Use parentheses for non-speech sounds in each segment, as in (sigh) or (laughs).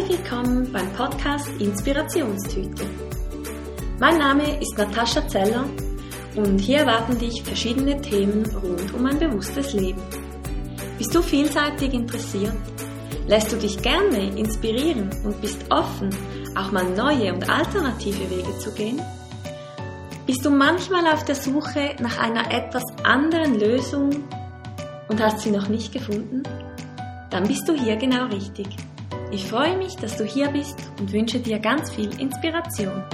Herzlich willkommen beim Podcast Inspirationstüte. Mein Name ist Natascha Zeller und hier erwarten dich verschiedene Themen rund um ein bewusstes Leben. Bist du vielseitig interessiert? Lässt du dich gerne inspirieren und bist offen, auch mal neue und alternative Wege zu gehen? Bist du manchmal auf der Suche nach einer etwas anderen Lösung und hast sie noch nicht gefunden? Dann bist du hier genau richtig. Ich freue mich, dass du hier bist und wünsche dir ganz viel Inspiration.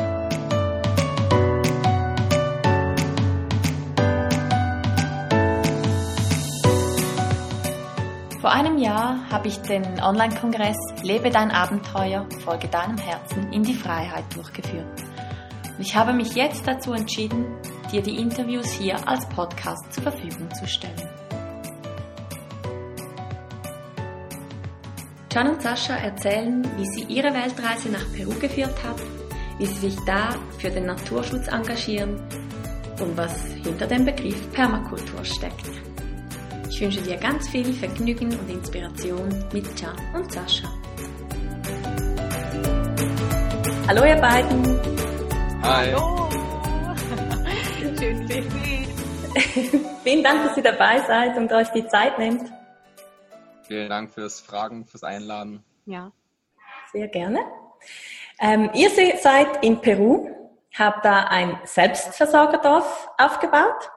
Vor einem Jahr habe ich den Online-Kongress Lebe dein Abenteuer, folge deinem Herzen in die Freiheit durchgeführt. Ich habe mich jetzt dazu entschieden, dir die Interviews hier als Podcast zur Verfügung zu stellen. Can und Sascha erzählen, wie sie ihre Weltreise nach Peru geführt hat, wie sie sich da für den Naturschutz engagieren und was hinter dem Begriff Permakultur steckt. Ich wünsche dir ganz viel Vergnügen und Inspiration mit Can und Sascha. Hallo ihr beiden. Hi. Hallo. (laughs) Schön, dich (laughs) Vielen Dank, dass ihr dabei seid und euch die Zeit nehmt. Vielen Dank fürs Fragen, fürs Einladen. Ja. Sehr gerne. Ähm, ihr seid in Peru, habt da ein Selbstversorgerdorf aufgebaut.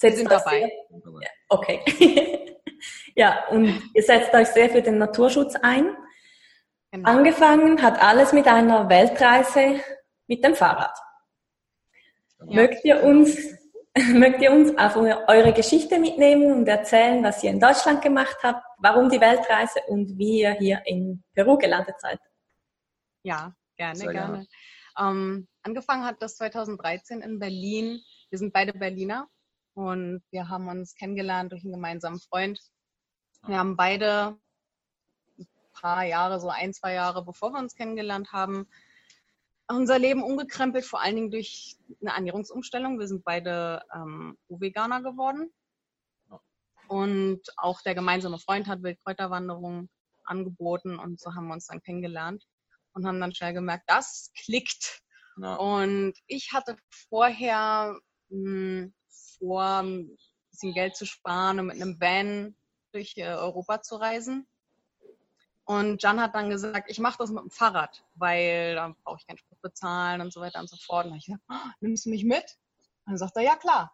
Wir sind dabei. Sehr, okay. (laughs) ja, und ihr setzt euch sehr für den Naturschutz ein. Genau. Angefangen hat alles mit einer Weltreise mit dem Fahrrad. Ja. Mögt ihr uns (laughs) Mögt ihr uns auf eure Geschichte mitnehmen und erzählen, was ihr in Deutschland gemacht habt, warum die Weltreise und wie ihr hier in Peru gelandet seid? Ja, gerne, Sehr gerne. Ähm, angefangen hat das 2013 in Berlin. Wir sind beide Berliner und wir haben uns kennengelernt durch einen gemeinsamen Freund. Wir haben beide ein paar Jahre, so ein, zwei Jahre bevor wir uns kennengelernt haben, unser Leben umgekrempelt, vor allen Dingen durch eine Ernährungsumstellung. Wir sind beide ähm, Veganer geworden. Und auch der gemeinsame Freund hat Wildkräuterwanderungen angeboten und so haben wir uns dann kennengelernt und haben dann schnell gemerkt, das klickt. Ja. Und ich hatte vorher mh, vor, ein bisschen Geld zu sparen und mit einem Van durch äh, Europa zu reisen. Und Jan hat dann gesagt, ich mache das mit dem Fahrrad, weil dann brauche ich keinen Sprit bezahlen und so weiter und so fort. Und dann hab ich gesagt, oh, nimmst du mich mit? Und dann sagt er, ja klar.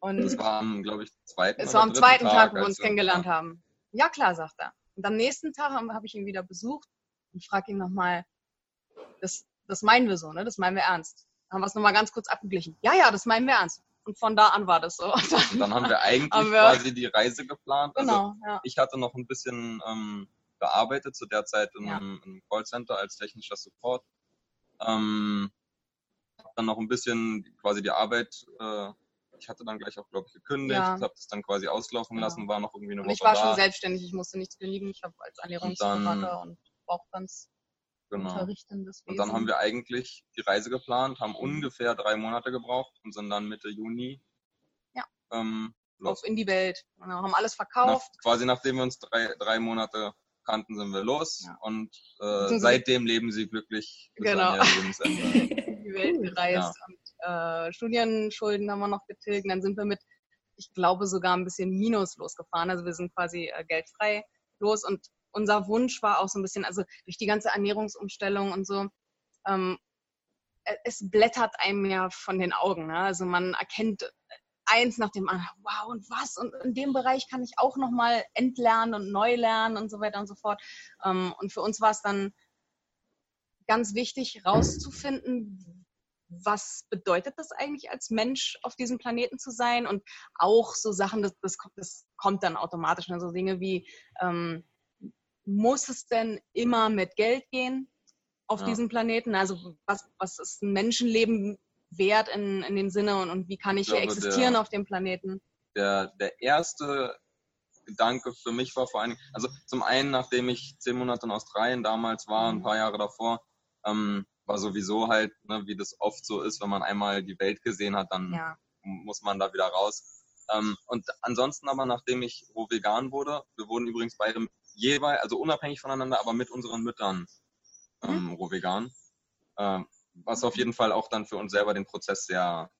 Und Das war am, glaube ich, zweiten es war am zweiten Tag, wo wir uns kennengelernt ja. haben. Ja klar, sagt er. Und am nächsten Tag habe hab ich ihn wieder besucht und frage ihn nochmal, das, das meinen wir so, ne? Das meinen wir ernst. Dann haben wir es nochmal ganz kurz abgeglichen. Ja, ja, das meinen wir ernst. Und von da an war das so. Und dann, Und dann haben wir (laughs) eigentlich Haben wir- quasi die Reise geplant. Also genau, ja. ich hatte noch ein bisschen ähm, gearbeitet, zu der Zeit in, Ja. einem, in einem Callcenter als technischer Support. Ähm, hab dann noch ein bisschen quasi die Arbeit, äh, ich hatte dann gleich auch, glaube ich, gekündigt, Ja. habe das dann quasi auslaufen Genau. lassen, war noch irgendwie eine Und Woche ich war da. schon selbstständig, ich musste nichts kündigen. Ich habe als Ernährungsberater und auch ganz genau. Und dann haben wir eigentlich die Reise geplant, haben ungefähr drei Monate gebraucht und sind dann Mitte Juni Ja. ähm, los. auf in die Welt. Genau, haben alles Nach, verkauft. quasi nachdem wir uns drei, drei Monate kannten, sind wir los Ja. und äh, seitdem leben sie glücklich bis Genau. (laughs) die Welt gereist und äh, Studienschulden haben wir noch getilgt. Und dann sind wir mit, ich glaube, sogar ein bisschen Minus losgefahren. Also wir sind quasi äh, geldfrei los und unser Wunsch war auch so ein bisschen, also durch die ganze Ernährungsumstellung und so, ähm, äh, es blättert einem ja von den Augen. Ne? Also man erkennt eins nach dem anderen, wow, und was? Und in dem Bereich kann ich auch nochmal entlernen und neu lernen und so weiter und so fort. Ähm, und für uns war es dann ganz wichtig rauszufinden, was bedeutet das eigentlich als Mensch auf diesem Planeten zu sein und auch so Sachen, das, das, kommt- das kommt dann automatisch, ne? so Dinge wie, ähm, muss es denn immer mit Geld gehen auf Ja. diesem Planeten? Also was, was ist ein Menschenleben wert in, in dem Sinne und, und wie kann ich, Ich hier glaube, existieren der- auf dem Planeten? Der, der erste Gedanke für mich war vor allem, also zum einen, nachdem ich zehn Monate in Australien damals war, ein Mhm. paar Jahre davor, ähm, war sowieso halt, ne, wie das oft so ist, wenn man einmal die Welt gesehen hat, dann Ja, muss man da wieder raus. Ähm, und ansonsten aber, nachdem ich roh vegan wurde, wir wurden übrigens beide jeweils, also unabhängig voneinander, aber mit unseren Müttern ähm, Mhm. roh vegan. Ähm, was auf jeden Fall auch dann für uns selber den Prozess sehr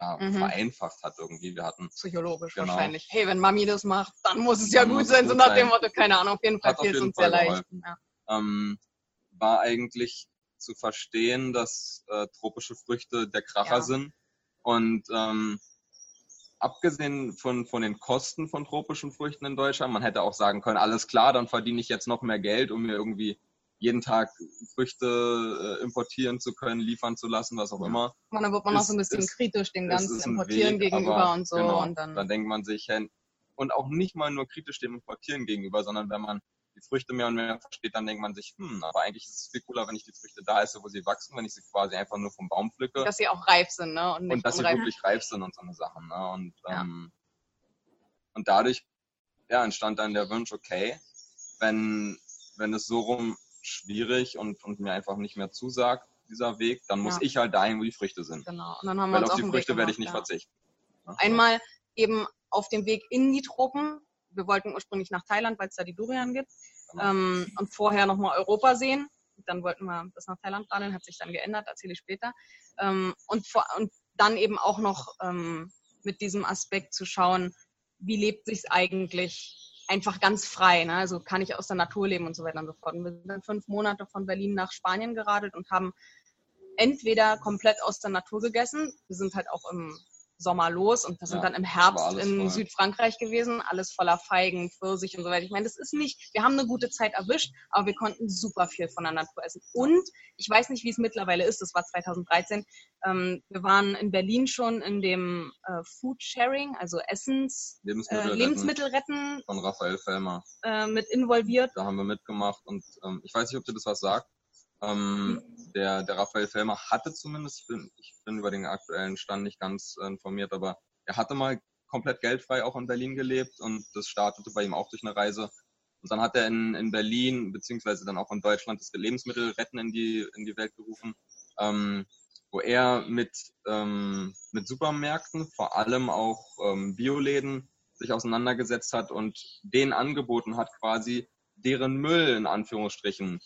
ja, Mhm. vereinfacht hat irgendwie. Wir hatten Psychologisch Genau. wahrscheinlich. Hey, wenn Mami das macht, dann muss es ja gut sein, so nach dem. Motto, keine Ahnung, auf jeden Fall fehlt es uns sehr leicht. Ja. ähm, war eigentlich zu verstehen, dass äh, tropische Früchte der Kracher Ja. sind. Und ähm, abgesehen von, von den Kosten von tropischen Früchten in Deutschland, man hätte auch sagen können, alles klar, dann verdiene ich jetzt noch mehr Geld, um mir irgendwie jeden Tag Früchte äh, importieren zu können, liefern zu lassen, was auch immer. Und dann wird man auch Ist- so ein bisschen ist- kritisch dem ganzen Importieren Weg, gegenüber aber und so. Genau, Und dann, dann denkt man sich, hey, und auch nicht mal nur kritisch dem Importieren gegenüber, sondern wenn man die Früchte mehr und mehr versteht, dann denkt man sich, hm, aber eigentlich ist es viel cooler, wenn ich die Früchte da esse, wo sie wachsen, wenn ich sie quasi einfach nur vom Baum pflücke dass sie auch reif sind, ne? Und nicht und dass sie unreif. wirklich reif sind und so eine Sachen. Ne? Und, Ja. ähm, und dadurch ja, entstand dann der Wunsch, okay, wenn, wenn es so rum schwierig und, und mir einfach nicht mehr zusagt, dieser Weg, dann muss Ja. ich halt dahin, wo die Früchte sind. Genau. Und dann haben wir Weil auf die Früchte werde ich gemacht, nicht ja. verzichten. Einmal eben auf dem Weg in die Tropen. Wir wollten ursprünglich nach Thailand, weil es da die Durian gibt. Genau. Ähm, und vorher nochmal Europa sehen. Dann wollten wir bis nach Thailand paddeln, hat sich dann geändert, erzähle ich später. Ähm, und, vor, und dann eben auch noch ähm, mit diesem Aspekt zu schauen, wie lebt sich's eigentlich einfach ganz frei. Ne? Also kann ich aus der Natur leben und so weiter und so fort. Und wir sind dann fünf Monate von Berlin nach Spanien geradelt und haben entweder komplett aus der Natur gegessen. Wir sind halt auch im Sommer los und wir sind Ja, dann im Herbst in voll. Südfrankreich gewesen, alles voller Feigen, Pfirsich und so weiter. Ich meine, das ist nicht, wir haben eine gute Zeit erwischt, aber wir konnten super viel von der Natur essen. Und ich weiß nicht, wie es mittlerweile ist, das war 2013. Ähm, wir waren in Berlin schon in dem äh, Food Sharing, also Essens, Lebensmittel, äh, retten Lebensmittel retten von Raphael Fellmer. äh, mit involviert. Da haben wir mitgemacht und ähm, ich weiß nicht, ob dir das was sagt. Ähm, der, der Raphael Fellmer hatte zumindest, ich bin, ich bin über den aktuellen Stand nicht ganz äh, informiert, aber er hatte mal komplett geldfrei auch in Berlin gelebt und das startete bei ihm auch durch eine Reise. Und dann hat er in, in Berlin, beziehungsweise dann auch in Deutschland, das Lebensmittelretten in die, in die Welt gerufen, ähm, wo er mit, ähm, mit Supermärkten, vor allem auch ähm, Bioläden, sich auseinandergesetzt hat und denen angeboten hat, quasi deren Müll in Anführungsstrichen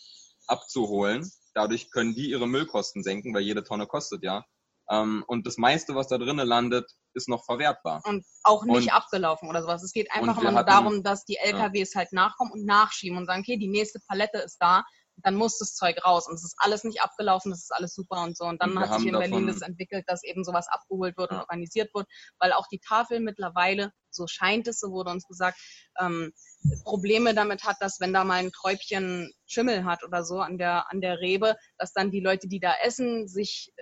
abzuholen. Dadurch können die ihre Müllkosten senken, weil jede Tonne kostet ja. Ähm, und das meiste, was da drinnen landet, ist noch verwertbar. und auch nicht Und- abgelaufen oder sowas. Es geht einfach immer nur hatten- darum, dass die LKWs halt nachkommen und nachschieben und sagen, okay, die nächste Palette ist da, dann muss das Zeug raus und es ist alles nicht abgelaufen, das ist alles super und so. Und dann Und wir hat sich in Berlin das entwickelt, dass eben sowas abgeholt wird und Ja. organisiert wird, weil auch die Tafel mittlerweile, so scheint es, so wurde uns gesagt, ähm, Probleme damit hat, dass wenn da mal ein Träubchen Schimmel hat oder so an der, an der Rebe, dass dann die Leute, die da essen, sich äh,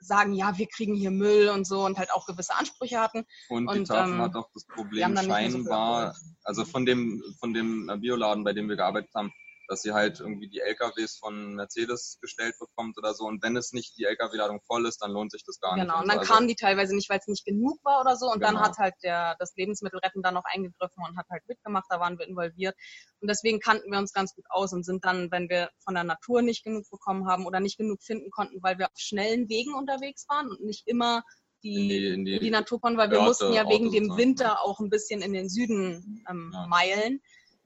sagen, ja, wir kriegen hier Müll und so und halt auch gewisse Ansprüche hatten. Und, die Und, Tafel ähm, hat auch das Problem so scheinbar, abgeholt. also von dem, von dem Bioladen, bei dem wir gearbeitet haben, dass sie halt irgendwie die LKWs von Mercedes gestellt bekommt oder so. Und wenn es nicht die LKW-Ladung voll ist, dann lohnt sich das gar nicht. Genau, und dann Also, kamen die teilweise nicht, weil es nicht genug war oder so. Und dann Genau. hat halt der, das Lebensmittelretten dann noch eingegriffen und hat halt mitgemacht, da waren wir involviert. Und deswegen kannten wir uns ganz gut aus und sind dann, wenn wir von der Natur nicht genug bekommen haben oder nicht genug finden konnten, weil wir auf schnellen Wegen unterwegs waren und nicht immer die, in die, in die, in die Natur konnten, weil wir Örte, mussten ja wegen Orte dem Winter auch ein bisschen in den Süden ähm, Ja. meilen.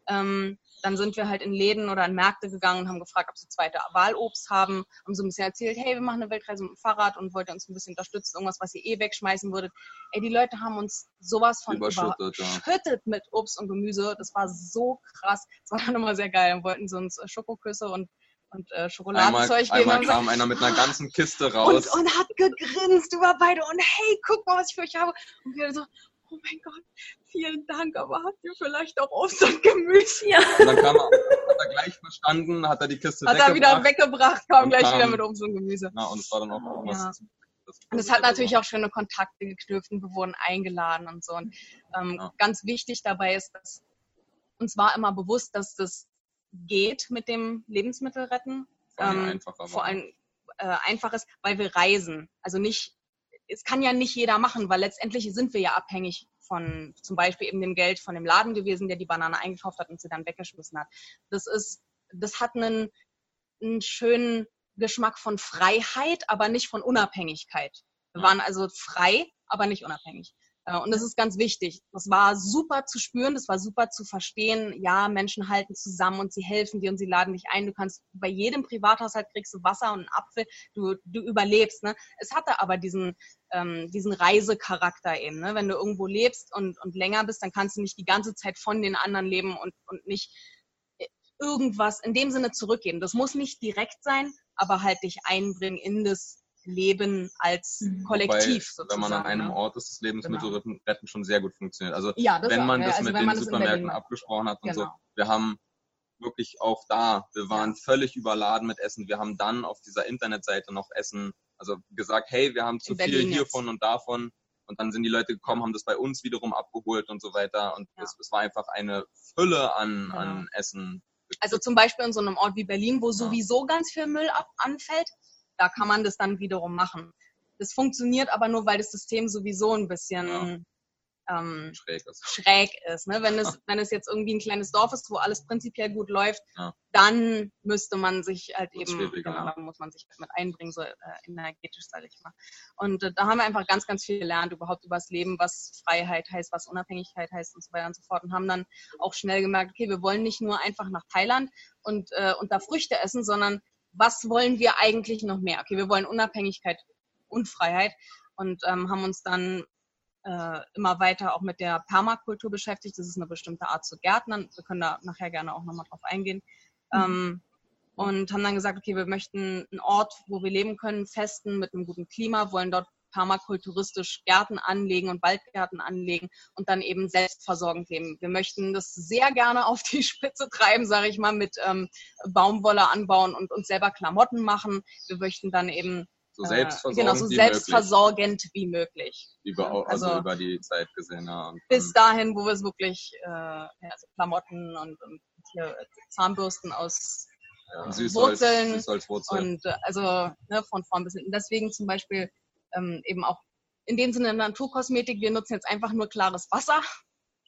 Ähm, dann sind wir halt in Läden oder in Märkte gegangen und haben gefragt, ob sie zweite Wahlobst haben, haben so ein bisschen erzählt, hey, wir machen eine Weltreise mit dem Fahrrad und wollt ihr uns ein bisschen unterstützen, irgendwas, was ihr eh wegschmeißen würdet. Ey, die Leute haben uns sowas von Überschüttet, ja. überschüttet mit Obst und Gemüse. Das war so krass. Das war dann immer sehr geil. Und wollten sie uns äh, Schokoküsse und, und äh, einmal, Schokoladenzeug geben. einmal Und kam einer mit einer ganzen Kiste und, raus. und hat gegrinst über beide und hey, guck mal, was ich für euch habe. Und wir so, oh mein Gott, vielen Dank, aber habt ihr vielleicht auch Obst und Gemüse? Ja. Und dann kam er, hat er gleich verstanden, hat er die Kiste Hat er wieder weggebracht. weggebracht, kam Und gleich kam- wieder mit Obst und Gemüse. Ja, und es war dann auch irgendwas. Ja. das Und es hat natürlich auch schöne Kontakte geknüpft und wir wurden eingeladen und so. Und ähm, Ja. ganz wichtig dabei ist, dass uns war immer bewusst, dass das geht mit dem Lebensmittelretten. vor allem ähm, vor allem äh, einfach ist, weil wir reisen. Also nicht, es kann ja nicht jeder machen, weil letztendlich sind wir ja abhängig von zum Beispiel eben dem Geld von dem Laden gewesen, der die Banane eingekauft hat und sie dann weggeschmissen hat. Das ist, das hat einen, einen schönen Geschmack von Freiheit, aber nicht von Unabhängigkeit. Wir waren also frei, aber nicht unabhängig. Äh, und das ist ganz wichtig. Das war super zu spüren, das war super zu verstehen. Ja, Menschen halten zusammen und sie helfen dir und sie laden dich ein. Du kannst bei jedem Privathaushalt kriegst du Wasser und einen Apfel. Du, du überlebst. Ne? Es hatte aber diesen, ähm, diesen Reisecharakter eben. Ne? Wenn du irgendwo lebst und, und länger bist, dann kannst du nicht die ganze Zeit von den anderen leben und, und nicht äh, irgendwas in dem Sinne zurückgeben. Das muss nicht direkt sein, aber halt dich einbringen in das Leben als mhm. Kollektiv Wobei, sozusagen. Wenn man an einem ne? Ort ist, das Lebensmittel genau. retten schon sehr gut funktioniert. Also ja, wenn man das also mit den Supermärkten abgesprochen hat und genau. so, wir haben wirklich auch da, wir waren ja. völlig überladen mit Essen. Wir haben dann auf dieser Internetseite noch Essen, also gesagt, hey, wir haben zu viel hiervon jetzt. und davon. Und dann sind die Leute gekommen, haben das bei uns wiederum abgeholt und so weiter. Und ja. es, es, war einfach eine Fülle an, ja. an Essen. Also zum Beispiel in so einem Ort wie Berlin, wo sowieso ganz viel Müll ab anfällt, da kann man das dann wiederum machen. Das funktioniert aber nur, weil das System sowieso ein bisschen ja. ähm, schräg ist. Schräg ist ne? wenn, es, wenn es jetzt irgendwie ein kleines Dorf ist, wo alles prinzipiell gut läuft, ja. dann müsste man sich halt eben, genau, muss man sich mit einbringen, so äh, energetisch, sage ich mal. Und äh, da haben wir einfach ganz, ganz viel gelernt, überhaupt über das Leben, was Freiheit heißt, was Unabhängigkeit heißt und so weiter und so fort. Und haben dann auch schnell gemerkt, okay, wir wollen nicht nur einfach nach Thailand und, äh, und da Früchte essen, sondern was wollen wir eigentlich noch mehr? Okay, wir wollen Unabhängigkeit und Freiheit und ähm, haben uns dann äh, immer weiter auch mit der Permakultur beschäftigt. Das ist eine bestimmte Art zu gärtnern. Wir können da nachher gerne auch nochmal drauf eingehen. Mhm. Ähm, und haben dann gesagt, okay, wir möchten einen Ort, wo wir leben können, festen mit einem guten Klima, wollen dort permakulturistisch Gärten anlegen und Waldgärten anlegen und dann eben selbstversorgend leben. Wir möchten das sehr gerne auf die Spitze treiben, sage ich mal, mit ähm, Baumwolle anbauen und uns selber Klamotten machen. Wir möchten dann eben so selbstversorgend, äh, genau, so selbstversorgend wie möglich. Über, also, also, über die Zeit gesehen, ja. bis dahin, wo wir es wirklich, äh, also Klamotten und, und hier Zahnbürsten aus ja, Wurzeln. Süßholzwurzeln. Und äh, also ne, von vorn bis hinten. Deswegen zum Beispiel ähm, eben auch in dem Sinne Naturkosmetik. Wir nutzen jetzt einfach nur klares Wasser.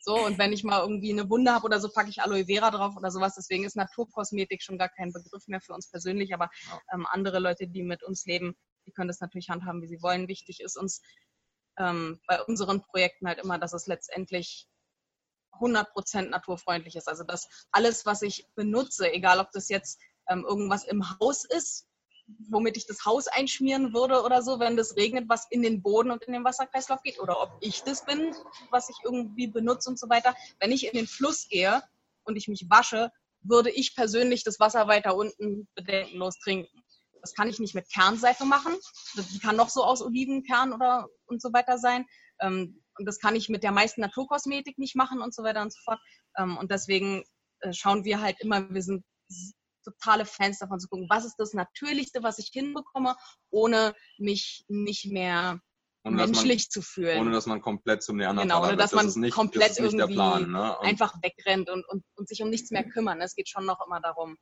So, und wenn ich mal irgendwie eine Wunde habe oder so, packe ich Aloe Vera drauf oder sowas. Deswegen ist Naturkosmetik schon gar kein Begriff mehr für uns persönlich, aber ähm, andere Leute, die mit uns leben, die können das natürlich handhaben, wie sie wollen. Wichtig ist uns ähm, bei unseren Projekten halt immer, dass es letztendlich 100% naturfreundlich ist. Also dass alles, was ich benutze, egal ob das jetzt ähm, irgendwas im Haus ist, womit ich das Haus einschmieren würde oder so, wenn das regnet, was in den Boden und in den Wasserkreislauf geht oder ob ich das bin, was ich irgendwie benutze und so weiter. Wenn ich in den Fluss gehe und ich mich wasche, würde ich persönlich das Wasser weiter unten bedenkenlos trinken. Das kann ich nicht mit Kernseife machen. Die kann noch so aus Olivenkern oder und so weiter sein. Ähm, und das kann ich mit der meisten Naturkosmetik nicht machen und so weiter und so fort. Ähm, und deswegen äh, schauen wir halt immer, wir sind totale Fans davon zu gucken, was ist das Natürlichste, was ich hinbekomme, ohne mich nicht mehr ohne, menschlich man, zu fühlen. Ohne dass man komplett zum Neandertaler Genau, ohne dass man das nicht, komplett das irgendwie Plan, ne? einfach wegrennt und, und, und sich um nichts mehr kümmern. Es geht schon noch immer darum,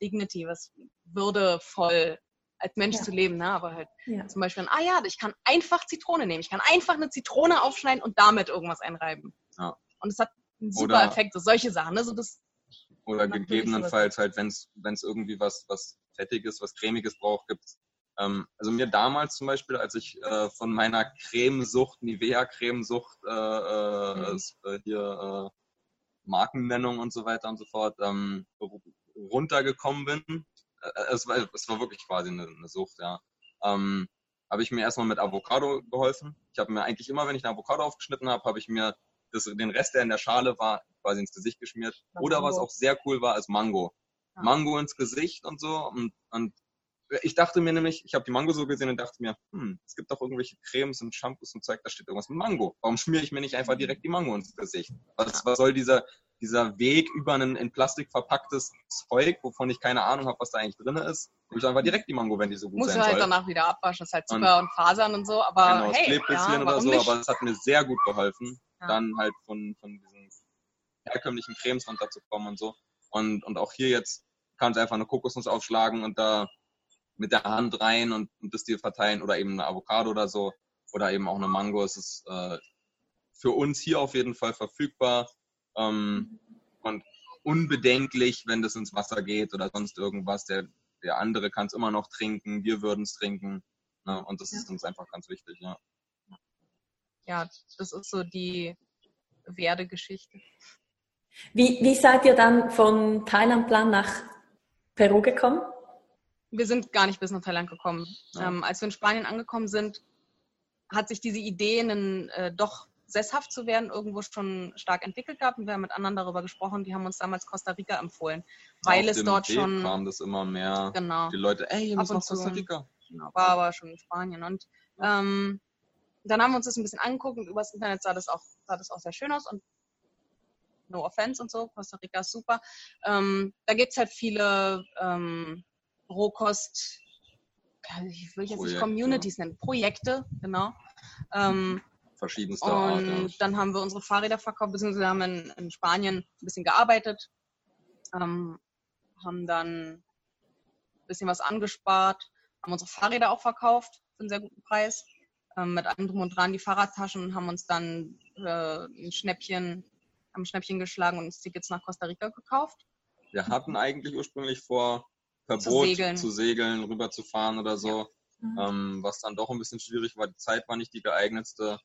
Dignity, was würdevoll als Mensch ja. zu leben, ne? aber halt ja. zum Beispiel, ah ja, ich kann einfach Zitrone nehmen. Ich kann einfach eine Zitrone aufschneiden und damit irgendwas einreiben. Ja. Und es hat einen super Oder Effekt, so solche Sachen. Ne? So das, oder gegebenenfalls halt, wenn es irgendwie was, was Fettiges, was Cremiges braucht, gibt's. Ähm, also mir damals zum Beispiel, als ich äh, von meiner Cremesucht, Nivea-Cremesucht, äh, äh, mhm. äh, hier äh, Markennennung und so weiter und so fort, ähm, runtergekommen bin, äh, es, war, es war wirklich quasi eine, eine Sucht, ja. Ähm, habe ich mir erstmal mit Avocado geholfen. Ich habe mir eigentlich immer, wenn ich eine Avocado aufgeschnitten habe, habe ich mir das, den Rest, der in der Schale war, quasi ins Gesicht geschmiert. Oder was auch sehr cool war, ist Mango. Ja. Mango ins Gesicht und so. Und, und ich dachte mir nämlich, ich habe die Mango so gesehen und dachte mir, hm, es gibt doch irgendwelche Cremes und Shampoos und Zeug, da steht irgendwas mit Mango. Warum schmiere ich mir nicht einfach direkt die Mango ins Gesicht? Was, was soll dieser, dieser Weg über ein in Plastik verpacktes Zeug, wovon ich keine Ahnung habe, was da eigentlich drin ist? Nehme ich einfach direkt die Mango, wenn die so gut Muss sein Muss halt soll. danach wieder abwaschen, das ist halt Zucker und, und Fasern und so, aber genau, hey, klebt ja, oder so, nicht? aber es hat mir sehr gut geholfen, ja. dann halt von, von diesen herkömmlichen Cremes runterzukommen und so. Und, und auch hier jetzt kannst du einfach eine Kokosnuss aufschlagen und da mit der Hand rein und, und das dir verteilen oder eben eine Avocado oder so oder eben auch eine Mango. Es ist äh, für uns hier auf jeden Fall verfügbar ähm, und unbedenklich, wenn das ins Wasser geht oder sonst irgendwas. Der, der andere kann es immer noch trinken, wir würden es trinken. Ne? Und das ja. ist uns einfach ganz wichtig, ja. Ja, das ist so die Werdegeschichte. Wie, wie seid ihr dann von Thailandplan nach Peru gekommen? Wir sind gar nicht bis nach Thailand gekommen. Ja. Ähm, als wir in Spanien angekommen sind, hat sich diese Idee, einen, äh, doch sesshaft zu werden, irgendwo schon stark entwickelt gehabt. Und wir haben mit anderen darüber gesprochen, die haben uns damals Costa Rica empfohlen, weil Auf es dort Weg schon kam das immer mehr. Genau. Die Leute, ey, ihr müsst nach Costa Rica. Genau, war aber schon in Spanien. Und ähm, dann haben wir uns das ein bisschen angeguckt und übers Internet sah das auch, sah das auch sehr schön aus und no offense und so, Costa Rica ist super. Ähm, da gibt es halt viele ähm, Rohkost, ich will jetzt nicht Communities nennen, Projekte, genau. Ähm, Verschiedenster Art. Und ja. dann haben wir unsere Fahrräder verkauft, beziehungsweise haben in, in Spanien ein bisschen gearbeitet, ähm, haben dann ein bisschen was angespart, haben unsere Fahrräder auch verkauft für einen sehr guten Preis mit allem drum und dran die Fahrradtaschen und haben uns dann äh, ein Schnäppchen, haben ein Schnäppchen geschlagen und uns Tickets nach Costa Rica gekauft. Wir hatten eigentlich ursprünglich vor, per zu Boot segeln. zu segeln, rüber zu fahren oder so, ja. mhm. ähm, was dann doch ein bisschen schwierig war. Die Zeit war nicht die geeignetste.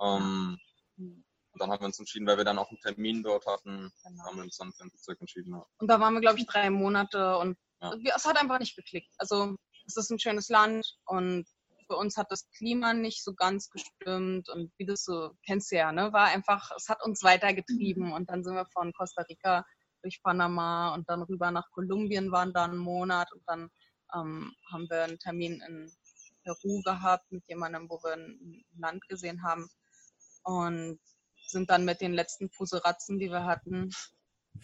Ähm, mhm. Und dann haben wir uns entschieden, weil wir dann auch einen Termin dort hatten, genau. haben wir uns dann für ein Flugzeug entschieden. Ja. Und da waren wir, glaube ich, drei Monate und ja. es hat einfach nicht geklickt. Also es ist ein schönes Land und für uns hat das Klima nicht so ganz gestimmt und wie das so, kennst du ja, ne, war einfach, es hat uns weitergetrieben und dann sind wir von Costa Rica durch Panama und dann rüber nach Kolumbien waren da einen Monat und dann ähm, haben wir einen Termin in Peru gehabt mit jemandem, wo wir ein Land gesehen haben und sind dann mit den letzten Fuseratzen, die wir hatten,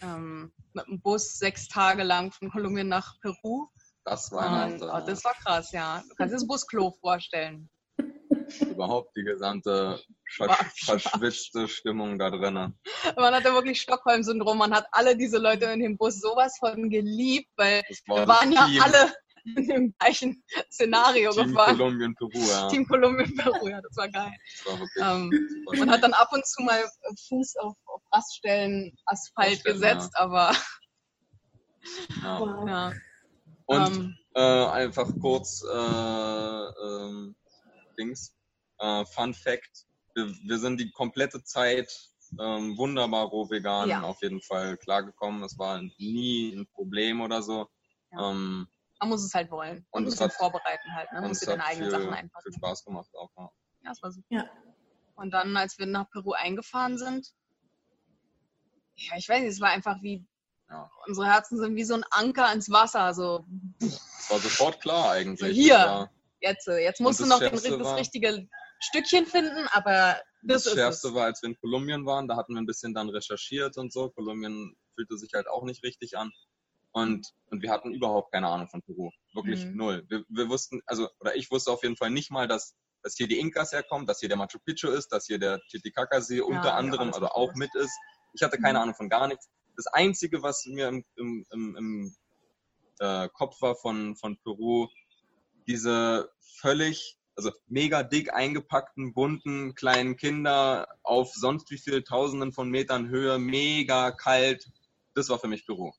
ähm, mit dem Bus sechs Tage lang von Kolumbien nach Peru das war und, oh, Das war krass, ja. Du kannst dir das Busklo vorstellen. (laughs) Überhaupt die gesamte versch (laughs) verschwitzte Stimmung da drinnen. Man hatte wirklich Stockholm-Syndrom. Man hat alle diese Leute in dem Bus sowas von geliebt, weil war wir waren ja alle in dem gleichen Szenario Team gefahren. Kolumbien, Peru, ja. Team Kolumbien, Peru, ja, das war geil. Das war ähm, man hat dann ab und zu mal Fuß auf, auf Raststellen, Asphalt gesetzt, ja. aber ja. Wow. (laughs) ja. Und um, ähm. äh, einfach kurz äh, ähm, Dings. Äh, Fun Fact: wir, wir, sind die komplette Zeit ähm, wunderbar roh vegan ja. auf jeden Fall klargekommen. Es war nie ein Problem oder so. Ja. Ähm, Man muss es halt wollen und, und es hat, vorbereiten halt. Ne? Man muss dir deine eigenen viel, Sachen einpacken. Viel Spaß gemacht auch. Ja, ja es war super. Ja. Und dann, als wir nach Peru eingefahren sind, ja, ich weiß nicht, es war einfach wie ja. Unsere Herzen sind wie so ein Anker ins Wasser. So. Das war sofort klar eigentlich. Hier, jetzt, jetzt musst du noch den, das war, richtige Stückchen finden, aber das, das Schärfste es. war, als wir in Kolumbien waren, da hatten wir ein bisschen dann recherchiert und so. Kolumbien fühlte sich halt auch nicht richtig an. Und, und wir hatten überhaupt keine Ahnung von Peru. Wirklich mhm. null. Wir, wir wussten, also, oder ich wusste auf jeden Fall nicht mal, dass, dass hier die Inkas herkommen, dass hier der Machu Picchu ist, dass hier der Titicaca-See ja, unter anderem, also auch mit ist. Ich hatte keine mhm. Ahnung von gar nichts das Einzige, was mir im, im, im, im äh, Kopf war von, von Peru, diese völlig, also mega dick eingepackten, bunten kleinen Kinder auf sonst wie viel Tausenden von Metern Höhe, mega kalt. Das war für mich Peru.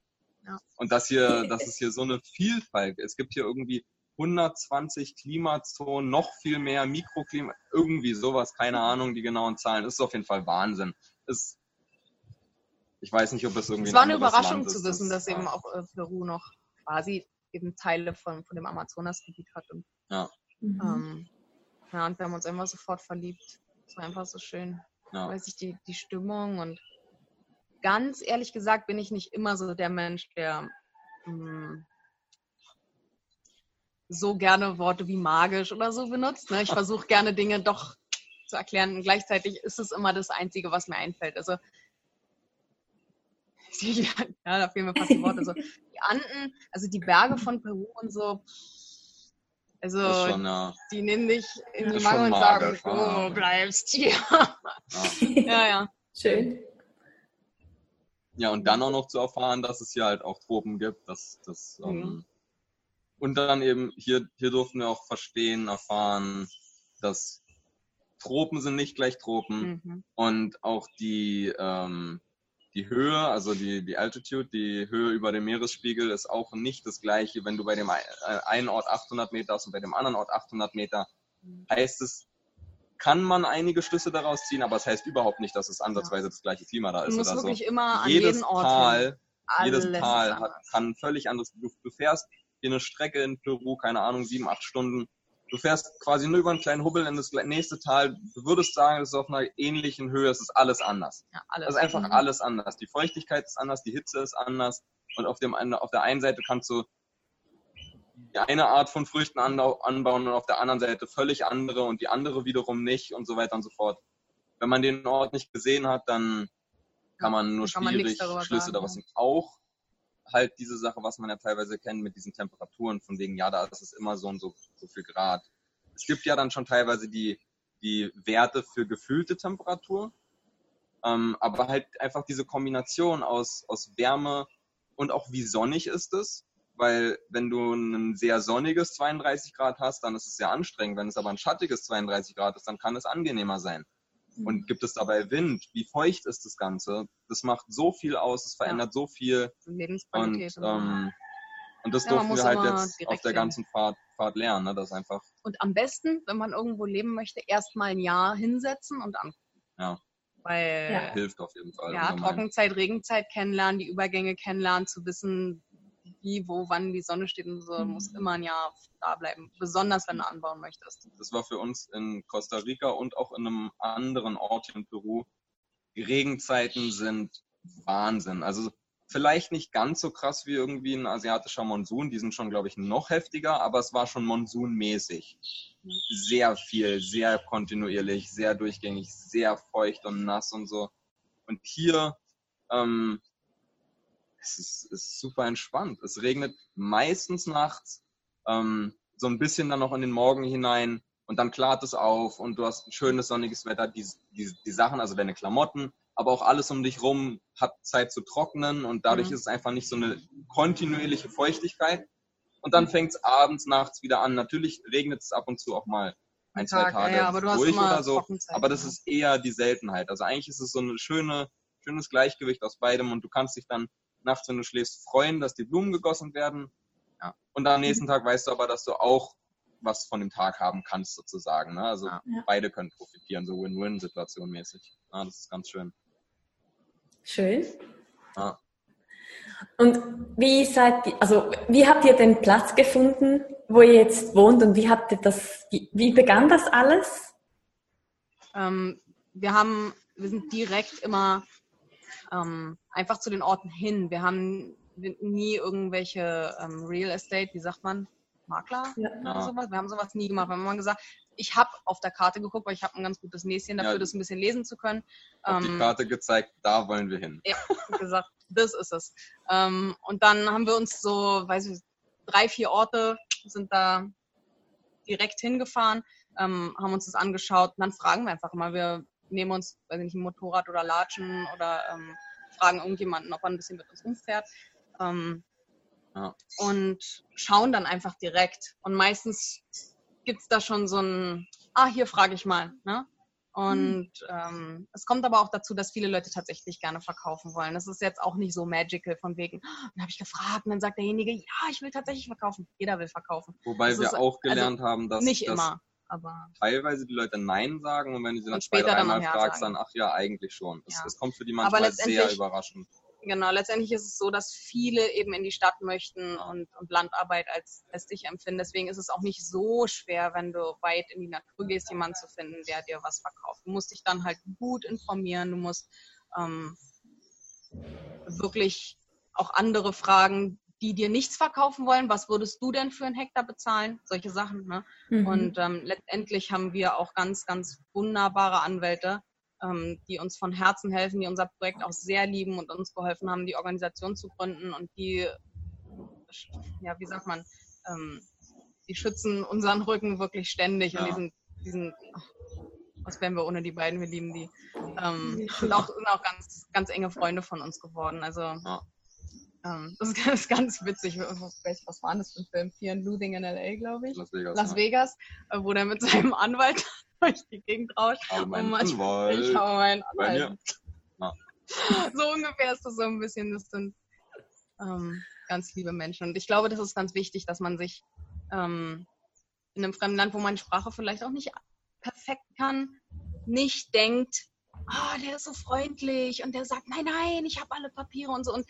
Ja. Und das hier, (laughs) das ist hier so eine Vielfalt. Es gibt hier irgendwie 120 Klimazonen, noch viel mehr Mikroklima, irgendwie sowas, keine Ahnung, die genauen Zahlen. Das ist auf jeden Fall Wahnsinn. Ist ich weiß nicht, ob es irgendwie. Es war eine Überraschung Land zu wissen, dass eben auch äh, Peru noch quasi eben Teile von, von dem Amazonasgebiet hat. Und, ja. Mhm. Ähm, ja, und wir haben uns einfach sofort verliebt. Es war einfach so schön. Ja. Weiß ich, die, die Stimmung und ganz ehrlich gesagt bin ich nicht immer so der Mensch, der mh, hm, so gerne Worte wie magisch oder so benutzt. Ne? Ich (laughs) versuche gerne Dinge doch zu erklären und gleichzeitig ist es immer das Einzige, was mir einfällt. Also ja, da fehlen mir fast die Worte. So. Die Anden, also die Berge von Peru und so, also schon, ja. die nehmen dich in die Mangel und sagen, du oh, bleibst hier. Ja. ja, ja. Schön. Ja, und dann auch noch zu erfahren, dass es hier halt auch Tropen gibt. Dass, dass, mhm. ähm, und dann eben, hier, hier durften wir auch verstehen, erfahren, dass Tropen sind nicht gleich Tropen mhm. und auch die, ähm, die Höhe, also die, die Altitude, die Höhe über dem Meeresspiegel ist auch nicht das gleiche, wenn du bei dem äh, einen Ort 800 Meter hast und bei dem anderen Ort 800 Meter, heißt es, kann man einige Schlüsse daraus ziehen, aber es das heißt überhaupt nicht, dass es ansatzweise das gleiche Klima da ist. Du musst oder wirklich so. immer an jedes jeden Ort Tal, jedes Tal hat, anders. kann völlig anderes. Du, du fährst hier eine Strecke in Peru, keine Ahnung, sieben, acht Stunden. Du fährst quasi nur über einen kleinen Hubbel in das nächste Tal. Du würdest sagen, es ist auf einer ähnlichen Höhe, es ist alles anders. Ja, alles. Das ist einfach Mhm. alles anders. Die Feuchtigkeit ist anders, die Hitze ist anders. Und auf, dem, auf der einen Seite kannst du die eine Art von Früchten anbauen und auf der anderen Seite völlig andere und die andere wiederum nicht und so weiter und so fort. Wenn man den Ort nicht gesehen hat, dann kann man nur Kann man schwierig darüber Schlüsse daraus ja. ziehen. Auch halt diese Sache, was man ja teilweise kennt mit diesen Temperaturen, von wegen, ja, da ist es immer so und so, so viel Grad. Es gibt ja dann schon teilweise die, die Werte für gefühlte Temperatur, ähm, aber halt einfach diese Kombination aus, aus Wärme und auch wie sonnig ist es. Weil wenn du ein sehr sonniges 32 Grad hast, dann ist es sehr anstrengend. Wenn es aber ein schattiges 32 Grad ist, dann kann es angenehmer sein. Mhm. Und gibt es dabei Wind? Wie feucht ist das Ganze? Das macht so viel aus, es verändert so viel. Und, Lebensqualität. und, ähm, und das Ja, durften wir halt jetzt auf der ganzen Fahrt, Fahrt lernen. Ne? Das einfach, und am besten, wenn man irgendwo leben möchte, erst mal ein Jahr hinsetzen und angucken. Ja. Weil Ja. hilft auf jeden Fall. ja. Trockenzeit, Regenzeit kennenlernen, die Übergänge kennenlernen, zu wissen, wie, wo, wann die Sonne steht und so, Mhm. muss immer ein Jahr da bleiben. Besonders wenn du anbauen möchtest. Das war für uns in Costa Rica und auch in einem anderen Ort in Peru. Die Regenzeiten sind Wahnsinn. Also vielleicht nicht ganz so krass wie irgendwie ein asiatischer Monsun. Die sind schon, glaube ich, noch heftiger, aber es war schon monsunmäßig. Sehr viel, sehr kontinuierlich, sehr durchgängig, sehr feucht und nass und so. Und hier ähm, es ist, ist super entspannt. Es regnet meistens nachts, ähm, so ein bisschen dann noch in den Morgen hinein und dann klart es auf und du hast ein schönes sonniges Wetter. Die, die, die Sachen, also deine Klamotten, aber auch alles um dich rum hat Zeit zu trocknen und dadurch Mhm. ist es einfach nicht so eine kontinuierliche Feuchtigkeit. Und dann fängt es abends, nachts wieder an. Natürlich regnet es ab und zu auch mal ein, zwei Tag, ja, Tage ja, durch immer oder so. Trockenzeit, Aber das ja. ist eher die Seltenheit. Also eigentlich ist es so ein schöne, schönes Gleichgewicht aus beidem und du kannst dich dann nachts, wenn du schläfst, freuen, dass die Blumen gegossen werden. Ja. Und am nächsten Tag weißt du aber, dass du auch was von dem Tag haben kannst, sozusagen. Ne? Also Ja. Ja. beide können profitieren, so Win-Win-Situation mäßig. Ja, das ist ganz schön. Schön. Ja. Und wie seid ihr, also wie habt ihr den Platz gefunden, wo ihr jetzt wohnt und wie habt ihr das, wie, wie begann das alles? Ähm, wir haben, wir sind direkt immer ähm, einfach zu den Orten hin. Wir haben nie irgendwelche ähm, Real Estate, wie sagt man, Makler Ja. oder sowas. Wir haben sowas nie gemacht. Wir haben immer gesagt, ich habe auf der Karte geguckt, weil ich habe ein ganz gutes Näschen dafür, Ja. das ein bisschen lesen zu können. Auf die Ähm, Karte gezeigt, da wollen wir hin. und gesagt, das ist es. Ähm, und dann haben wir uns so, weiß ich, drei, vier Orte sind da direkt hingefahren, ähm, haben uns das angeschaut und dann fragen wir einfach immer. Wir nehmen uns, weiß ich nicht, ein Motorrad oder Latschen oder ähm, fragen irgendjemanden, ob er ein bisschen mit uns rumfährt. Ähm, Ja. Und schauen dann einfach direkt. Und meistens gibt's da schon so ein, ah, hier frage ich mal. Ne? Und ähm, es kommt aber auch dazu, dass viele Leute tatsächlich gerne verkaufen wollen. Das ist jetzt auch nicht so magical von wegen, "Ah, dann habe ich gefragt und dann sagt derjenige, ja, ich will tatsächlich verkaufen. Jeder will verkaufen. Wobei Das wir ist- auch also gelernt haben, dass, nicht dass immer, aber teilweise die Leute Nein sagen und wenn du sie dann zwei, später dann dreimal Ja fragst, sagen. dann ach ja, eigentlich schon. Es, Ja. es kommt für die manchmal sehr überraschend. genau, letztendlich ist es so, dass viele eben in die Stadt möchten und, und Landarbeit als lästig empfinden. Deswegen ist es auch nicht so schwer, wenn du weit in die Natur gehst, jemanden zu finden, der dir was verkauft. Du musst dich dann halt gut informieren, du musst ähm, wirklich auch andere fragen, die dir nichts verkaufen wollen. Was würdest du denn für einen Hektar bezahlen? Solche Sachen. Ne? Mhm. Und ähm, letztendlich haben wir auch ganz, ganz wunderbare Anwälte, ähm, die uns von Herzen helfen, die unser Projekt auch sehr lieben und uns geholfen haben, die Organisation zu gründen und die, ja, wie sagt man, ähm, die schützen unseren Rücken wirklich ständig und Ja. die sind, die sind was wären wir ohne die beiden, wir lieben die. Ähm, und auch, sind auch ganz, ganz enge Freunde von uns geworden. Also Ja. Ähm, das ist (laughs) ganz, ganz witzig. Was, was war das für ein Film? Fear and Loathing in L.A., glaube ich. Las Vegas. Las ja. Vegas, äh, wo der mit (laughs) seinem Anwalt (laughs) durch die Gegend rauscht. Aber mein Und manchmal- Anwalt. Ich habe meinen Anwalt. Ja. So ungefähr ist das so ein bisschen. Das sind ähm, ganz liebe Menschen. Und ich glaube, das ist ganz wichtig, dass man sich ähm, in einem fremden Land, wo man Sprache vielleicht auch nicht perfekt kann, nicht denkt, oh, der ist so freundlich und der sagt, nein, nein, ich habe alle Papiere und so. Und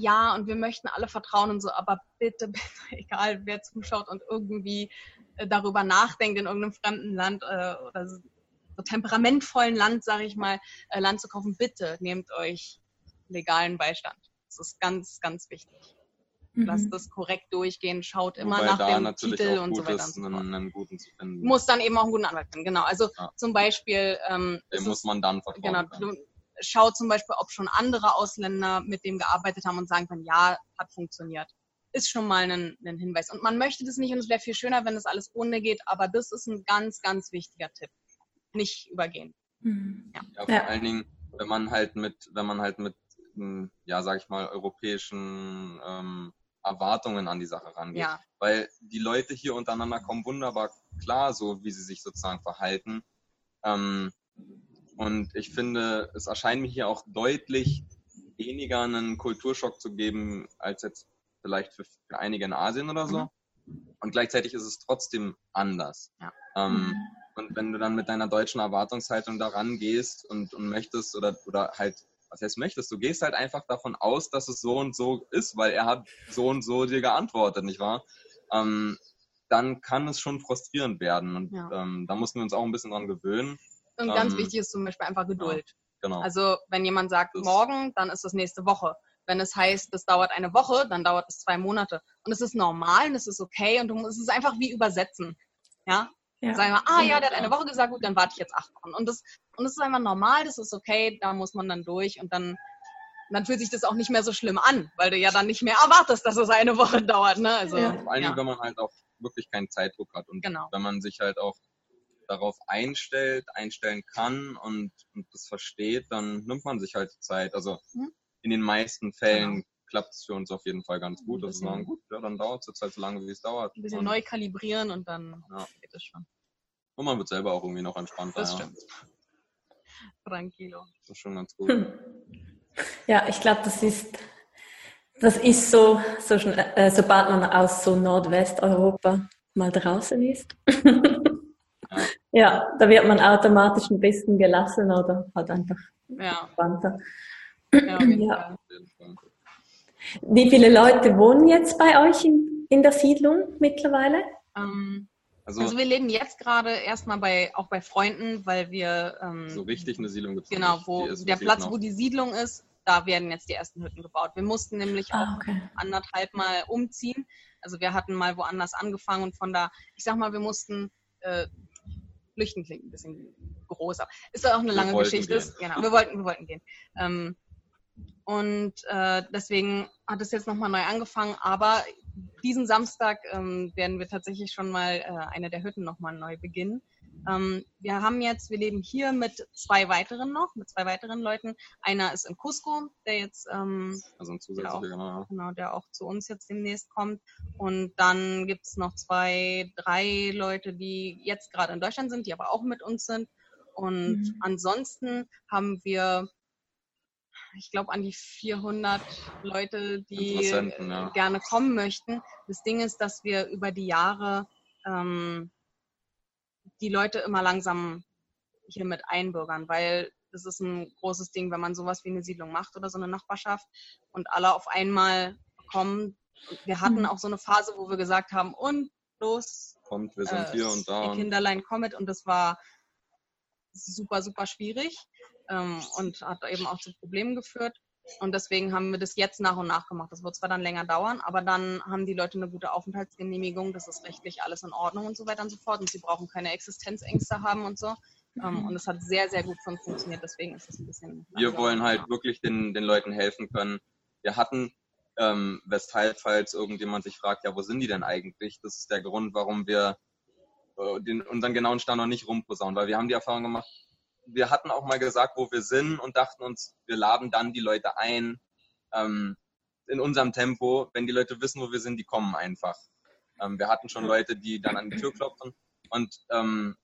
ja, und wir möchten alle vertrauen und so, aber bitte, (laughs) bitte, egal wer zuschaut und irgendwie äh, darüber nachdenkt, in irgendeinem fremden Land äh, oder so, so temperamentvollen Land, sage ich mal, äh, Land zu kaufen, bitte nehmt euch legalen Beistand. Das ist ganz, ganz wichtig. Mhm. Lasst das korrekt durchgehen, schaut immer Wobei nach dem Titel und so weiter. Ist, und so einen, einen guten zu finden. Muss dann eben auch einen guten Anwalt finden, genau. Also ja. zum Beispiel. Ähm, dem muss man dann vertrauen. Genau, können. Schaut zum Beispiel, ob schon andere Ausländer mit dem gearbeitet haben und sagen können, ja, hat funktioniert. Ist schon mal ein, ein Hinweis. Und man möchte das nicht und es wäre viel schöner, wenn das alles ohne geht, aber das ist ein ganz, ganz wichtiger Tipp. Nicht übergehen. Mhm. Ja. ja. vor ja. allen Dingen, wenn man halt mit, wenn man halt mit, hm, ja, sag ich mal, europäischen ähm, Erwartungen an die Sache rangeht. Ja. Weil die Leute hier untereinander kommen wunderbar klar, so wie sie sich sozusagen verhalten. Ähm, und ich finde, es erscheint mir hier auch deutlich weniger einen Kulturschock zu geben, als jetzt vielleicht für, für einige in Asien oder so. Mhm. Und gleichzeitig ist es trotzdem anders. Ja. Ähm, mhm. Und wenn du dann mit deiner deutschen Erwartungshaltung da rangehst und, und möchtest oder, oder halt was heißt möchtest, du gehst halt einfach davon aus, dass es so und so ist, weil er hat so und so dir geantwortet, nicht wahr? Ähm, dann kann es schon frustrierend werden. Und ja. ähm, da mussten wir uns auch ein bisschen dran gewöhnen. Und ähm, ganz wichtig ist zum Beispiel einfach Geduld. Ja, genau. Also wenn jemand sagt das morgen, dann ist das nächste Woche. Wenn es heißt, das dauert eine Woche, dann dauert es zwei Monate. Und es ist normal und es ist okay und du, es ist einfach wie übersetzen. Ja, ja. Sagen wir, ah ja, der hat eine Woche gesagt, gut, dann warte ich jetzt acht Wochen. Und das, und das ist einfach normal, das ist okay, da muss man dann durch und dann, dann fühlt sich das auch nicht mehr so schlimm an, weil du ja dann nicht mehr erwartest, dass es eine Woche (laughs) dauert. Ne? Also, ja. Vor allem, ja. wenn man halt auch wirklich keinen Zeitdruck hat und genau. wenn man sich halt auch darauf einstellt, einstellen kann und, und das versteht, dann nimmt man sich halt Zeit. Also hm? in den meisten Fällen genau. klappt es für uns auf jeden Fall ganz gut. Das ist dann gut, ja, dann dauert es jetzt halt so lange, wie es dauert. Ein bisschen und, neu kalibrieren und dann ja. geht es schon. Und man wird selber auch irgendwie noch entspannter. Das stimmt. Tranquilo. Das ist schon ganz gut. Hm. Ja, ich glaube, das ist, das ist so, so äh, sobald man aus so Nordwesteuropa mal draußen ist. ja. (laughs) ja, da wird man automatisch ein bisschen gelassen oder halt einfach ja. entspannter. Ja, (clears throat) ja. Wie viele Leute wohnen jetzt bei euch in, in der Siedlung mittlerweile? Ähm, also, also wir leben jetzt gerade erstmal bei auch bei Freunden, weil wir ähm, so richtig eine Siedlung gibt. Genau, wo ist, der Platz, wo die Siedlung ist, da werden jetzt die ersten Hütten gebaut. Wir mussten nämlich ah, okay. auch anderthalb Mal umziehen. Also wir hatten mal woanders angefangen und von da, ich sag mal, wir mussten äh, flüchten klingt ein bisschen groß, aber ist auch eine lange Geschichte. Gehen. Genau, (laughs) wir wollten, wir wollten gehen. Ähm, und äh, deswegen hat es jetzt nochmal neu angefangen, aber diesen Samstag ähm, werden wir tatsächlich schon mal äh, eine der Hütten nochmal neu beginnen. Ähm, wir haben jetzt, wir leben hier mit zwei weiteren noch, mit zwei weiteren Leuten. Einer ist in Cusco, der jetzt, ähm, also ein zusätzlicher, auch, genau. genau, der auch zu uns jetzt demnächst kommt. Und dann gibt es noch zwei, drei Leute, die jetzt gerade in Deutschland sind, die aber auch mit uns sind. Und mhm. ansonsten haben wir ich glaube, an die 400 Leute, die ja. gerne kommen möchten. Das Ding ist, dass wir über die Jahre ähm, die Leute immer langsam hier mit einbürgern, weil das ist ein großes Ding, wenn man sowas wie eine Siedlung macht oder so eine Nachbarschaft und alle auf einmal kommen. Wir hatten mhm. auch so eine Phase, wo wir gesagt haben, und los. Kommt, wir sind äh, hier und da. Die Kinderlein kommt und das war super, super schwierig ähm, und hat eben auch zu Problemen geführt. Und deswegen haben wir das jetzt nach und nach gemacht. Das wird zwar dann länger dauern, aber dann haben die Leute eine gute Aufenthaltsgenehmigung, das ist rechtlich alles in Ordnung und so weiter und so fort. Und sie brauchen keine Existenzängste haben und so. Ähm, und es hat sehr, sehr gut funktioniert. Deswegen ist es ein bisschen. Wir wollen halt wirklich den, den Leuten helfen können. Wir hatten, ähm, weshalb, falls irgendjemand sich fragt, ja, wo sind die denn eigentlich? Das ist der Grund, warum wir äh, den, unseren genauen Standort nicht rumposaunen, weil wir haben die Erfahrung gemacht, wir hatten auch mal gesagt, wo wir sind und dachten uns, wir laden dann die Leute ein ähm, in unserem Tempo. Wenn die Leute wissen, wo wir sind, die kommen einfach. Ähm, wir hatten schon Leute, die dann an die Tür klopfen und ähm,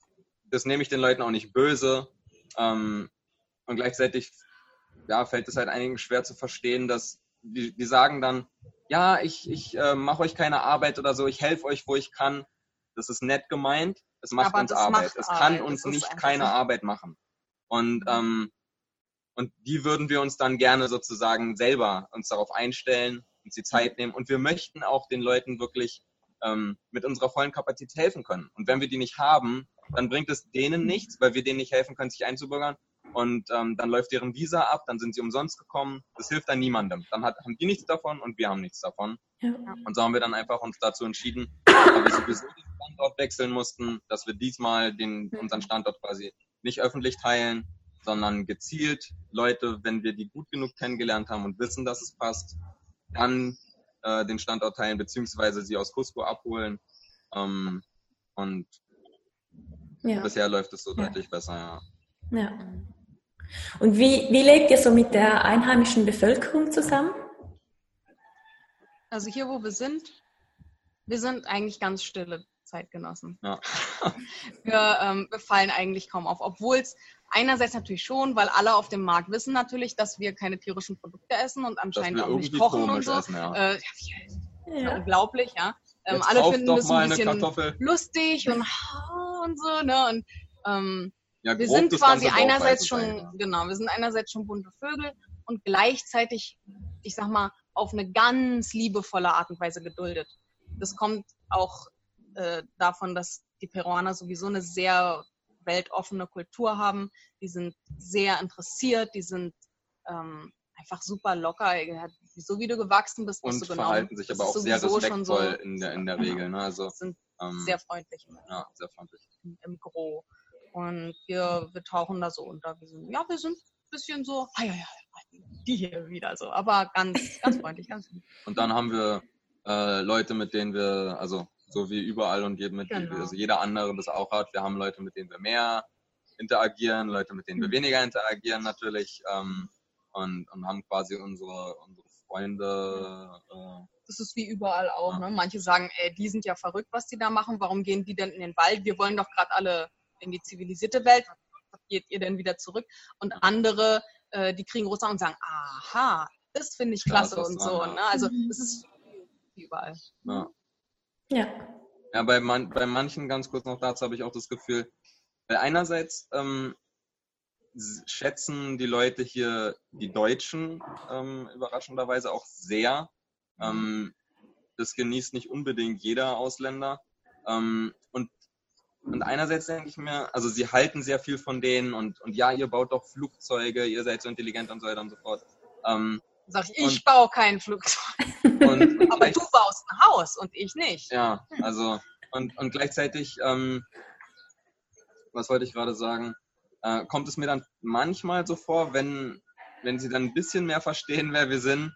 das nehme ich den Leuten auch nicht böse. Ähm, und gleichzeitig ja, fällt es halt einigen schwer zu verstehen, dass die, die sagen dann, ja, ich, ich äh, mache euch keine Arbeit oder so, ich helfe euch, wo ich kann. das ist nett gemeint, es macht Aber uns Arbeit. Macht es kann uns nicht keine. Arbeit machen. Und, mhm. ähm, und die würden wir uns dann gerne sozusagen selber uns darauf einstellen, uns die Zeit nehmen. Und wir möchten auch den Leuten wirklich ähm, mit unserer vollen Kapazität helfen können. Und wenn wir die nicht haben, dann bringt es denen nichts, weil wir denen nicht helfen können, sich einzubürgern. Und ähm, dann läuft deren Visa ab, dann sind sie umsonst gekommen. Das hilft dann niemandem. Dann hat, haben die nichts davon und wir haben nichts davon. Ja. Und so haben wir dann einfach uns dazu entschieden, (coughs) weil wir sowieso den Standort wechseln mussten, dass wir diesmal den, unseren Standort quasi nicht öffentlich teilen, sondern gezielt Leute, wenn wir die gut genug kennengelernt haben und wissen, dass es passt, dann äh, den Standort teilen, beziehungsweise sie aus Cusco abholen. Ähm, und ja. bisher läuft es so ja. deutlich besser, ja. Ja. Und wie, wie lebt ihr so mit der einheimischen Bevölkerung zusammen? Also hier, wo wir sind, wir sind eigentlich ganz stille Zeitgenossen. Ja. (laughs) wir, ähm, wir fallen eigentlich kaum auf, obwohl es einerseits natürlich schon, weil alle auf dem Markt wissen natürlich, dass wir keine tierischen Produkte essen und anscheinend auch nicht kochen und so. Essen, ja. Äh, ja, unglaublich, ja. Ähm, alle finden das ein bisschen lustig und, und so, ne? Und ähm, ja, wir sind quasi einerseits schon, sein, ja. genau, wir sind einerseits schon bunte Vögel und gleichzeitig, ich sag mal, auf eine ganz liebevolle Art und Weise geduldet. Das kommt auch äh, davon, dass die Peruaner sowieso eine sehr weltoffene Kultur haben. Die sind sehr interessiert, die sind ähm, einfach super locker. So wie du gewachsen bist, bist und du genau. verhalten sich aber auch sehr respektvoll so, in der, in der genau. Regel. Ne? Also, sind ähm, sehr freundlich. Ja, sehr freundlich. Im, im Gro. Und wir, wir tauchen da so unter. Wir sind, ja, wir sind ein bisschen so, ah, ja, ja, die hier wieder so, aber ganz, ganz (laughs) freundlich, ganz. Und dann haben wir äh, Leute, mit denen wir, also so wie überall und jedem, mit genau. also jeder andere das auch hat. Wir haben Leute, mit denen wir mehr interagieren, Leute, mit denen wir mhm. weniger interagieren natürlich ähm, und, und haben quasi unsere, unsere Freunde. Äh, das ist wie überall auch. Ja. Ne? Manche sagen, ey, die sind ja verrückt, was die da machen. Warum gehen die denn in den Wald? Wir wollen doch gerade alle in die zivilisierte Welt, geht ihr denn wieder zurück? Und andere, äh, die kriegen Russland und sagen, aha, das finde ich klasse und so. Ne? Also es ist überall. Ja. Ja, ja bei, man, bei manchen, ganz kurz noch dazu, habe ich auch das Gefühl, weil einerseits ähm, schätzen die Leute hier die Deutschen ähm, überraschenderweise auch sehr. Ähm, das genießt nicht unbedingt jeder Ausländer. Ähm, und und einerseits denke ich mir, also sie halten sehr viel von denen und, und ja, ihr baut doch Flugzeuge, ihr seid so intelligent und so weiter und so fort. Sag ich, ich und, baue kein Flugzeug. (laughs) Und, (laughs) Aber du baust ein Haus und ich nicht. Ja, also und, und gleichzeitig, ähm, was wollte ich gerade sagen, äh, kommt es mir dann manchmal so vor, wenn, wenn sie dann ein bisschen mehr verstehen, wer wir sind,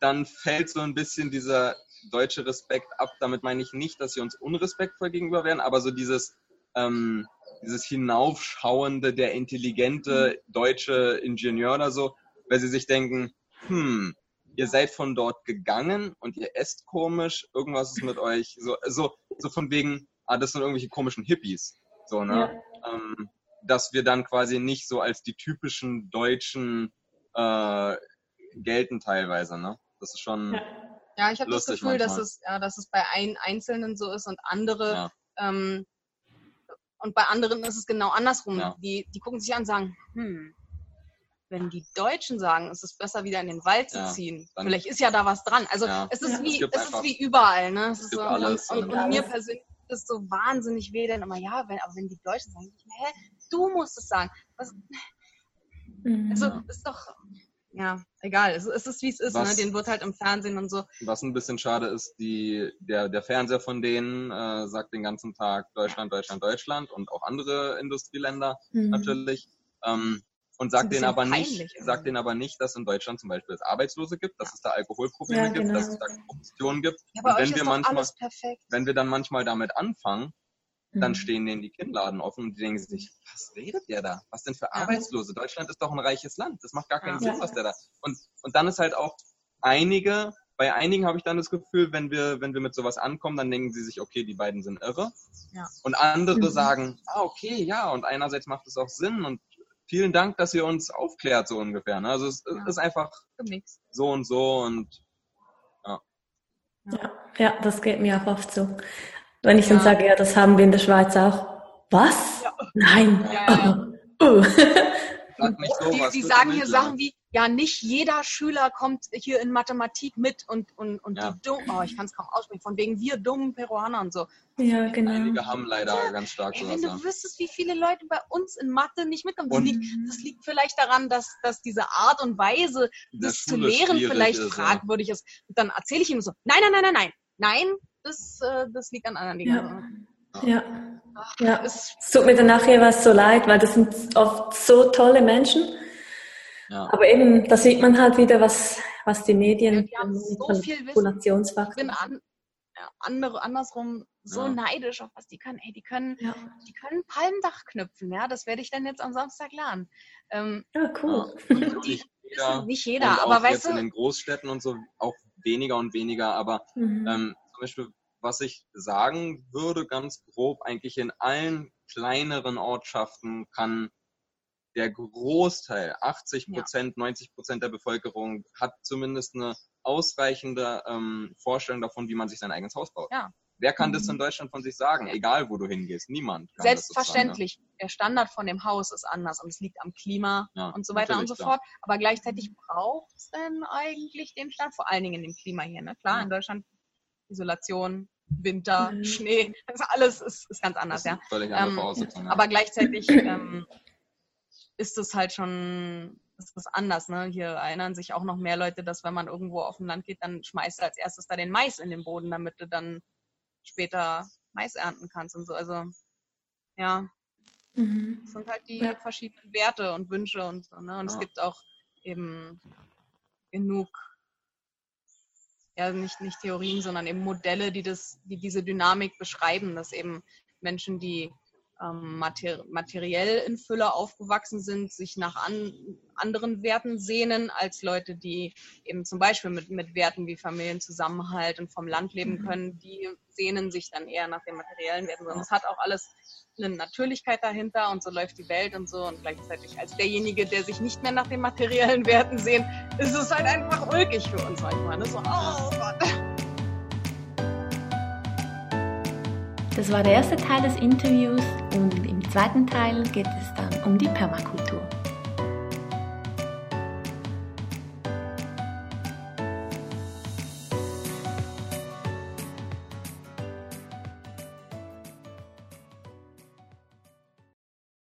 dann fällt so ein bisschen dieser deutsche Respekt ab. Damit meine ich nicht, dass sie uns unrespektvoll gegenüber werden, aber so dieses, ähm, dieses hinaufschauende, der intelligente mhm. deutsche Ingenieur oder so, weil sie sich denken, hm, ihr seid von dort gegangen und ihr esst komisch, irgendwas ist mit euch, so, so, so von wegen, ah, das sind irgendwelche komischen Hippies, so, ne? Ja. Ähm, dass wir dann quasi nicht so als die typischen Deutschen äh, gelten teilweise, ne? Das ist schon. Ja. Ja, ich habe das Gefühl, dass es, ja, dass es bei ein Einzelnen so ist und andere, ähm, und bei anderen ist es genau andersrum. Die, die gucken sich an und sagen, hm, wenn die Deutschen sagen, es ist besser, wieder in den Wald zu ziehen, vielleicht ist ja da was dran. Also es ist wie, es, es ist wie überall, ne? Es, es so, alles, und, und, und mir persönlich ist es so wahnsinnig weh, dann immer, ja, wenn, aber wenn die Deutschen sagen, hä, du musst es sagen. Was, mhm. Also ist doch, ja, egal. Es, es ist, wie es ist. Ne? Was, ne? Den wird halt im Fernsehen und so. Was ein bisschen schade ist, die, der, der Fernseher von denen äh, sagt den ganzen Tag Deutschland, Deutschland, Deutschland und auch andere Industrieländer mhm. natürlich. Ähm, und sagt denen aber nicht, sagt denen aber nicht, dass in Deutschland zum Beispiel es Arbeitslose gibt, dass es da Alkoholprobleme ja, genau. gibt, dass es da Korruption gibt. Ja, und wenn wir manchmal, wenn wir dann manchmal damit anfangen, dann mhm. stehen denen die Kinnladen offen und die denken sich, was redet der da? Was denn für Arbeitslose? Deutschland ist doch ein reiches Land. Das macht gar keinen ja. Sinn, was der da. Und, und dann ist halt auch einige, bei einigen habe ich dann das Gefühl, wenn wir, wenn wir mit sowas ankommen, dann denken sie sich, okay, die beiden sind irre. Ja. Und andere mhm. sagen, ah, okay, ja, und einerseits macht es auch Sinn und vielen Dank, dass ihr uns aufklärt, so ungefähr. Ne? Also es ja. ist einfach so und so und ja. ja. Ja, das geht mir auch oft so. Wenn ich dann ja. sage, ja, das haben wir in der Schweiz auch. Was? Ja. Nein. Ja, (laughs) oh. oh. die, die sagen hier Sachen wie, ja, nicht jeder Schüler kommt hier in Mathematik mit und, und, und ja. die dumm, oh, ich kann es kaum aussprechen, von wegen wir dummen Peruaner und so. Ja, genau. Einige haben leider ja. ganz stark Ey, Wenn du wüsstest, wie viele Leute bei uns in Mathe nicht mitkommen, das, liegt, das liegt vielleicht daran, dass, dass diese Art und Weise, das zu lehren, vielleicht ist, fragwürdig ja. ist. Und dann erzähle ich ihm so, nein, nein, nein, nein, nein, nein, das, äh, das liegt an anderen Dingen. Ja. ja. ja. Es tut mir dann nachher was so leid, weil das sind oft so tolle Menschen ja. Aber eben, da sieht man halt wieder, was, was die Medien ja, so viel. Ich bin an, andere, andersrum so ja. neidisch auf was die können. Ey, die können, ja. die können Palmdach knüpfen, ja. Das werde ich dann jetzt am Samstag lernen. Ähm, ja, cool. (laughs) Die, jeder, nicht jeder, aber weißt du. In den Großstädten und so auch weniger und weniger, aber mhm. ähm, zum Beispiel, was ich sagen würde, ganz grob, eigentlich in allen kleineren Ortschaften kann der Großteil, 80 Prozent, ja. 90 Prozent der Bevölkerung hat zumindest eine ausreichende ähm, Vorstellung davon, wie man sich sein eigenes Haus baut. Ja. Wer kann mhm. das in Deutschland von sich sagen? Egal, wo du hingehst. Niemand. Selbstverständlich. Sagen, Der Standard von dem Haus ist anders und es liegt am Klima ja, und so weiter und so klar. fort. Aber gleichzeitig braucht es denn eigentlich den Stand, vor allen Dingen in dem Klima hier. Ne? Klar, ja. in Deutschland Isolation, Winter, mhm. Schnee, (laughs) das alles ist, ist ganz anders. ja. Völlig andere ähm, Voraussetzungen. Aber gleichzeitig ähm, ist es halt schon ist das anders. Ne? Hier erinnern sich auch noch mehr Leute, dass wenn man irgendwo auf dem Land geht, dann schmeißt du als erstes da den Mais in den Boden, damit du dann später Mais ernten kannst und so. Also ja, mhm. das sind halt die ja. verschiedenen Werte und Wünsche und so. Ne? Und ja. es gibt auch eben genug, ja nicht, nicht Theorien, sondern eben Modelle, die das, die diese Dynamik beschreiben, dass eben Menschen, die materiell in Fülle aufgewachsen sind, sich nach an, anderen Werten sehnen als Leute, die eben zum Beispiel mit, mit Werten wie Familienzusammenhalt und vom Land leben mhm. können, die sehnen sich dann eher nach den materiellen Werten. Sondern es hat auch alles eine Natürlichkeit dahinter und so läuft die Welt und so. Und gleichzeitig als derjenige, der sich nicht mehr nach den materiellen Werten sehnt, ist es halt einfach ulkig für uns manchmal. Ne? So, oh Gott. Das war der erste Teil des Interviews und im zweiten Teil geht es dann um die Permakultur.